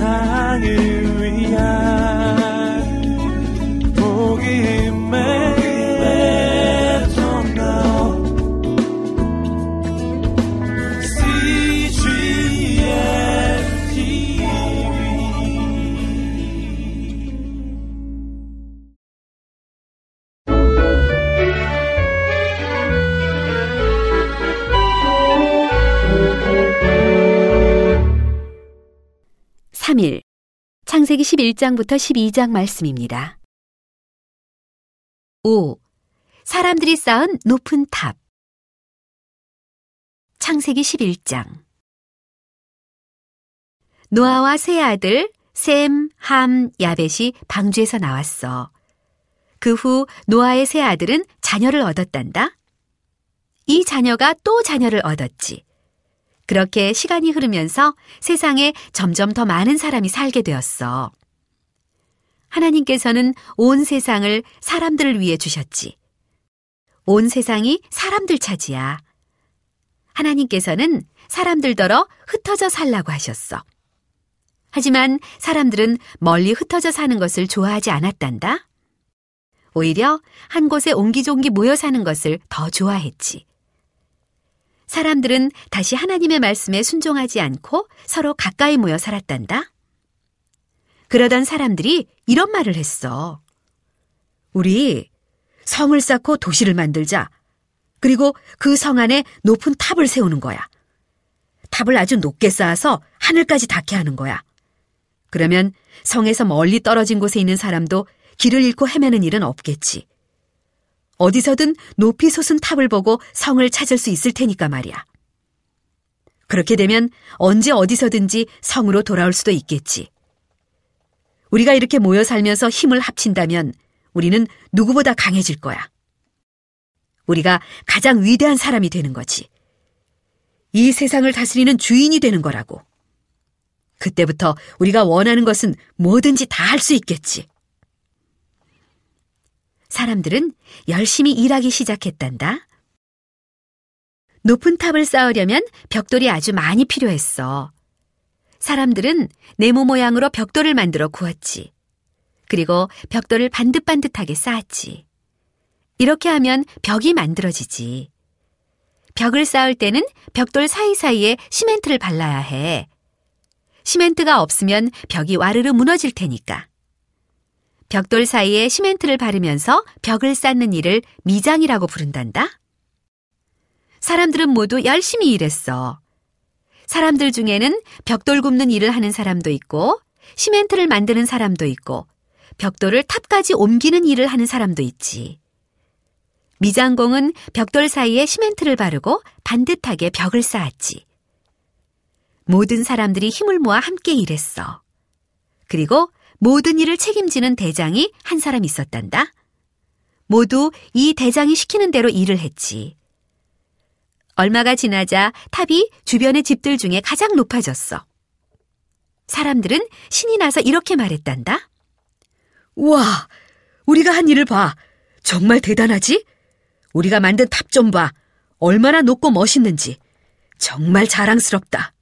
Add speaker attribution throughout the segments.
Speaker 1: 세상을
Speaker 2: 3일 창세기 11장부터 12장 말씀입니다. 5. 사람들이 쌓은 높은 탑 창세기 11장 노아와 세 아들 셈, 함, 야벳이 방주에서 나왔어. 그 후 노아의 세 아들은 자녀를 얻었단다. 이 자녀가 또 자녀를 얻었지. 그렇게 시간이 흐르면서 세상에 점점 더 많은 사람이 살게 되었어. 하나님께서는 온 세상을 사람들을 위해 주셨지. 온 세상이 사람들 차지야. 하나님께서는 사람들더러 흩어져 살라고 하셨어. 하지만 사람들은 멀리 흩어져 사는 것을 좋아하지 않았단다. 오히려 한 곳에 옹기종기 모여 사는 것을 더 좋아했지. 사람들은 다시 하나님의 말씀에 순종하지 않고 서로 가까이 모여 살았단다. 그러던 사람들이 이런 말을 했어. 우리 성을 쌓고 도시를 만들자. 그리고 그 성 안에 높은 탑을 세우는 거야. 탑을 아주 높게 쌓아서 하늘까지 닿게 하는 거야. 그러면 성에서 멀리 떨어진 곳에 있는 사람도 길을 잃고 헤매는 일은 없겠지. 어디서든 높이 솟은 탑을 보고 성을 찾을 수 있을 테니까 말이야. 그렇게 되면 언제 어디서든지 성으로 돌아올 수도 있겠지. 우리가 이렇게 모여 살면서 힘을 합친다면 우리는 누구보다 강해질 거야. 우리가 가장 위대한 사람이 되는 거지. 이 세상을 다스리는 주인이 되는 거라고. 그때부터 우리가 원하는 것은 뭐든지 다 할 수 있겠지. 사람들은 열심히 일하기 시작했단다. 높은 탑을 쌓으려면 벽돌이 아주 많이 필요했어. 사람들은 네모 모양으로 벽돌을 만들어 구웠지. 그리고 벽돌을 반듯반듯하게 쌓았지. 이렇게 하면 벽이 만들어지지. 벽을 쌓을 때는 벽돌 사이사이에 시멘트를 발라야 해. 시멘트가 없으면 벽이 와르르 무너질 테니까. 벽돌 사이에 시멘트를 바르면서 벽을 쌓는 일을 미장이라고 부른단다. 사람들은 모두 열심히 일했어. 사람들 중에는 벽돌 굽는 일을 하는 사람도 있고, 시멘트를 만드는 사람도 있고, 벽돌을 탑까지 옮기는 일을 하는 사람도 있지. 미장공은 벽돌 사이에 시멘트를 바르고 반듯하게 벽을 쌓았지. 모든 사람들이 힘을 모아 함께 일했어. 그리고 모든 일을 책임지는 대장이 한 사람 있었단다. 모두 이 대장이 시키는 대로 일을 했지. 얼마가 지나자 탑이 주변의 집들 중에 가장 높아졌어. 사람들은 신이 나서 이렇게 말했단다. 우와, 우리가 한 일을 봐. 정말 대단하지? 우리가 만든 탑 좀 봐. 얼마나 높고 멋있는지. 정말 자랑스럽다.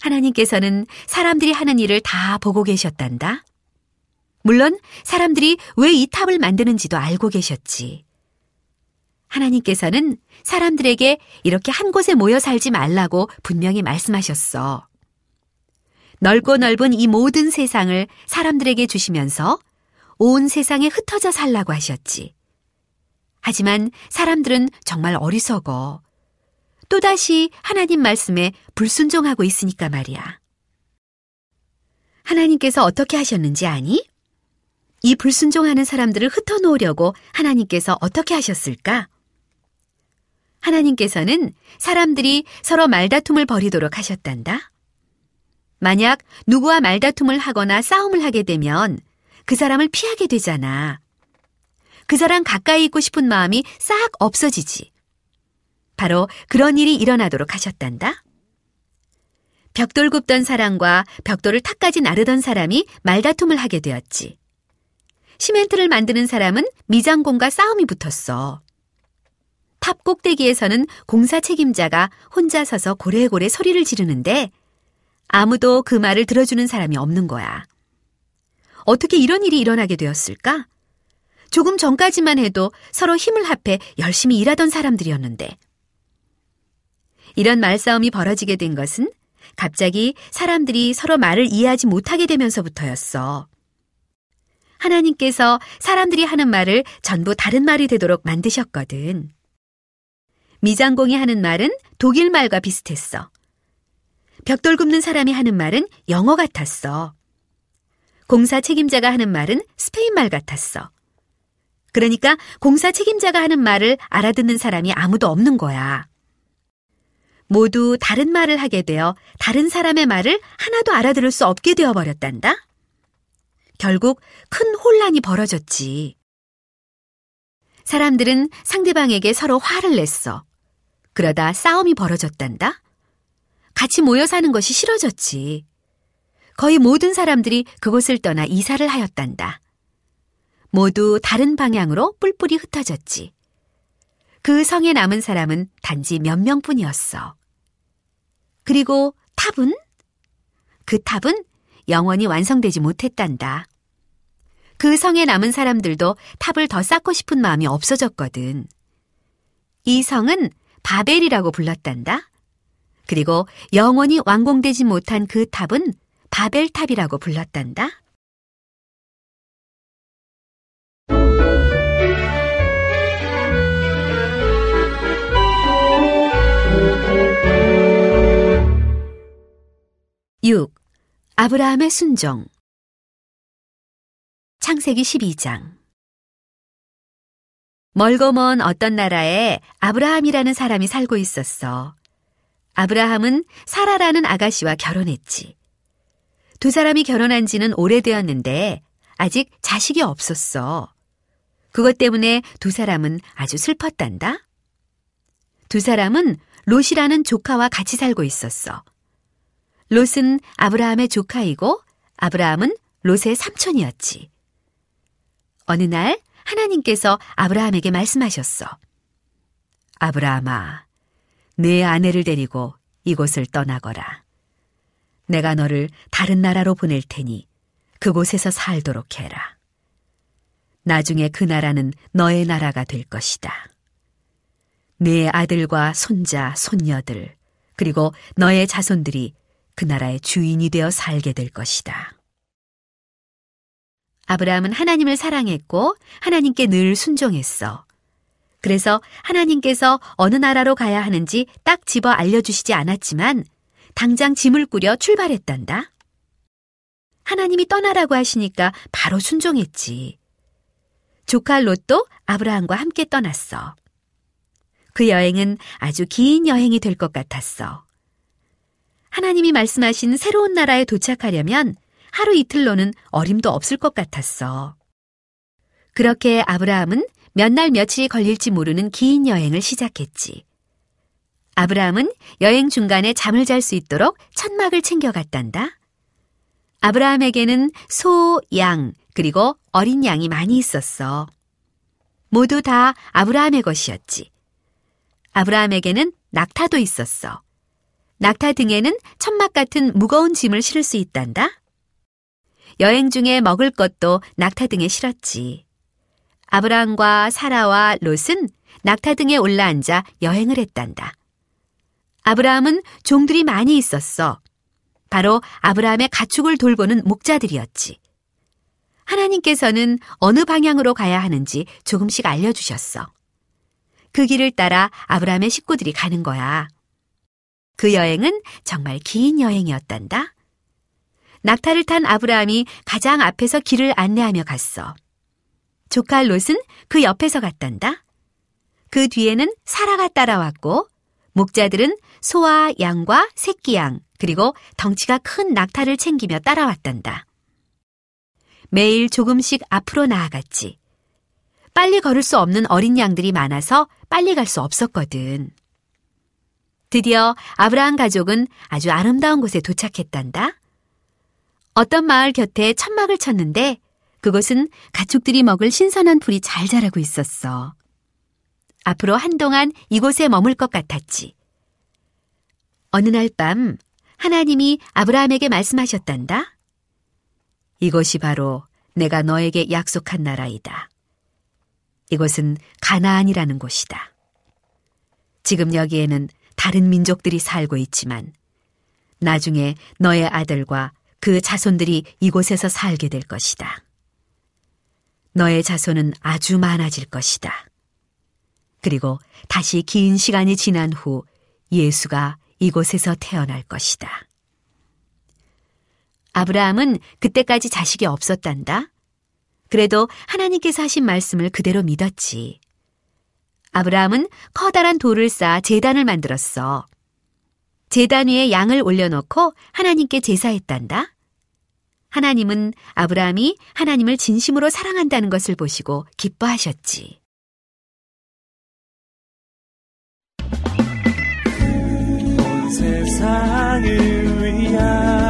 Speaker 2: 하나님께서는 사람들이 하는 일을 다 보고 계셨단다. 물론 사람들이 왜 이 탑을 만드는지도 알고 계셨지. 하나님께서는 사람들에게 이렇게 한 곳에 모여 살지 말라고 분명히 말씀하셨어. 넓고 넓은 이 모든 세상을 사람들에게 주시면서 온 세상에 흩어져 살라고 하셨지. 하지만 사람들은 정말 어리석어. 또다시 하나님 말씀에 불순종하고 있으니까 말이야. 하나님께서 어떻게 하셨는지 아니? 이 불순종하는 사람들을 흩어놓으려고 하나님께서 어떻게 하셨을까? 하나님께서는 사람들이 서로 말다툼을 벌이도록 하셨단다. 만약 누구와 말다툼을 하거나 싸움을 하게 되면 그 사람을 피하게 되잖아. 그 사람 가까이 있고 싶은 마음이 싹 없어지지. 바로 그런 일이 일어나도록 하셨단다. 벽돌 굽던 사람과 벽돌을 탑까지 나르던 사람이 말다툼을 하게 되었지. 시멘트를 만드는 사람은 미장공과 싸움이 붙었어. 탑 꼭대기에서는 공사 책임자가 혼자 서서 고래고래 소리를 지르는데 아무도 그 말을 들어주는 사람이 없는 거야. 어떻게 이런 일이 일어나게 되었을까? 조금 전까지만 해도 서로 힘을 합해 열심히 일하던 사람들이었는데. 이런 말싸움이 벌어지게 된 것은 갑자기 사람들이 서로 말을 이해하지 못하게 되면서부터였어. 하나님께서 사람들이 하는 말을 전부 다른 말이 되도록 만드셨거든. 미장공이 하는 말은 독일 말과 비슷했어. 벽돌 굽는 사람이 하는 말은 영어 같았어. 공사 책임자가 하는 말은 스페인 말 같았어. 그러니까 공사 책임자가 하는 말을 알아듣는 사람이 아무도 없는 거야. 모두 다른 말을 하게 되어 다른 사람의 말을 하나도 알아들을 수 없게 되어 버렸단다. 결국 큰 혼란이 벌어졌지. 사람들은 상대방에게 서로 화를 냈어. 그러다 싸움이 벌어졌단다. 같이 모여 사는 것이 싫어졌지. 거의 모든 사람들이 그곳을 떠나 이사를 하였단다. 모두 다른 방향으로 뿔뿔이 흩어졌지. 그 성에 남은 사람은 단지 몇 명뿐이었어. 그리고 탑은? 그 탑은 영원히 완성되지 못했단다. 그 성에 남은 사람들도 탑을 더 쌓고 싶은 마음이 없어졌거든. 이 성은 바벨이라고 불렀단다. 그리고 영원히 완공되지 못한 그 탑은 바벨탑이라고 불렀단다. 육 아브라함의 순종 창세기 12장 멀고 먼 어떤 나라에 아브라함이라는 사람이 살고 있었어. 아브라함은 사라라는 아가씨와 결혼했지. 두 사람이 결혼한 지는 오래되었는데 아직 자식이 없었어. 그것 때문에 두 사람은 아주 슬펐단다. 두 사람은 롯이라는 조카와 같이 살고 있었어. 롯은 아브라함의 조카이고 아브라함은 롯의 삼촌이었지. 어느 날 하나님께서 아브라함에게 말씀하셨어. 아브라함아, 내 아내를 데리고 이곳을 떠나거라. 내가 너를 다른 나라로 보낼 테니 그곳에서 살도록 해라. 나중에 그 나라는 너의 나라가 될 것이다. 내 아들과 손자, 손녀들, 그리고 너의 자손들이 그 나라의 주인이 되어 살게 될 것이다. 아브라함은 하나님을 사랑했고 하나님께 늘 순종했어. 그래서 하나님께서 어느 나라로 가야 하는지 딱 집어 알려주시지 않았지만 당장 짐을 꾸려 출발했단다. 하나님이 떠나라고 하시니까 바로 순종했지. 조카 롯도 아브라함과 함께 떠났어. 그 여행은 아주 긴 여행이 될 것 같았어. 하나님이 말씀하신 새로운 나라에 도착하려면 하루 이틀로는 어림도 없을 것 같았어. 그렇게 아브라함은 몇 날 며칠이 걸릴지 모르는 긴 여행을 시작했지. 아브라함은 여행 중간에 잠을 잘 수 있도록 천막을 챙겨갔단다. 아브라함에게는 소, 양, 그리고 어린 양이 많이 있었어. 모두 다 아브라함의 것이었지. 아브라함에게는 낙타도 있었어. 낙타 등에는 천막 같은 무거운 짐을 실을 수 있단다. 여행 중에 먹을 것도 낙타 등에 실었지. 아브라함과 사라와 롯은 낙타 등에 올라앉아 여행을 했단다. 아브라함은 종들이 많이 있었어. 바로 아브라함의 가축을 돌보는 목자들이었지. 하나님께서는 어느 방향으로 가야 하는지 조금씩 알려주셨어. 그 길을 따라 아브라함의 식구들이 가는 거야. 그 여행은 정말 긴 여행이었단다. 낙타를 탄 아브라함이 가장 앞에서 길을 안내하며 갔어. 조카 롯은 그 옆에서 갔단다. 그 뒤에는 사라가 따라왔고 목자들은 소와 양과 새끼 양 그리고 덩치가 큰 낙타를 챙기며 따라왔단다. 매일 조금씩 앞으로 나아갔지. 빨리 걸을 수 없는 어린 양들이 많아서 빨리 갈 수 없었거든. 드디어 아브라함 가족은 아주 아름다운 곳에 도착했단다. 어떤 마을 곁에 천막을 쳤는데 그곳은 가축들이 먹을 신선한 풀이 잘 자라고 있었어. 앞으로 한동안 이곳에 머물 것 같았지. 어느 날 밤 하나님이 아브라함에게 말씀하셨단다. 이것이 바로 내가 너에게 약속한 나라이다. 이곳은 가나안이라는 곳이다. 지금 여기에는 다른 민족들이 살고 있지만 나중에 너의 아들과 그 자손들이 이곳에서 살게 될 것이다. 너의 자손은 아주 많아질 것이다. 그리고 다시 긴 시간이 지난 후 예수가 이곳에서 태어날 것이다. 아브라함은 그때까지 자식이 없었단다. 그래도 하나님께서 하신 말씀을 그대로 믿었지. 아브라함은 커다란 돌을 쌓아 재단을 만들었어. 재단 위에 양을 올려놓고 하나님께 제사했단다. 하나님은 아브라함이 하나님을 진심으로 사랑한다는 것을 보시고 기뻐하셨지.
Speaker 1: 온 세상을 위한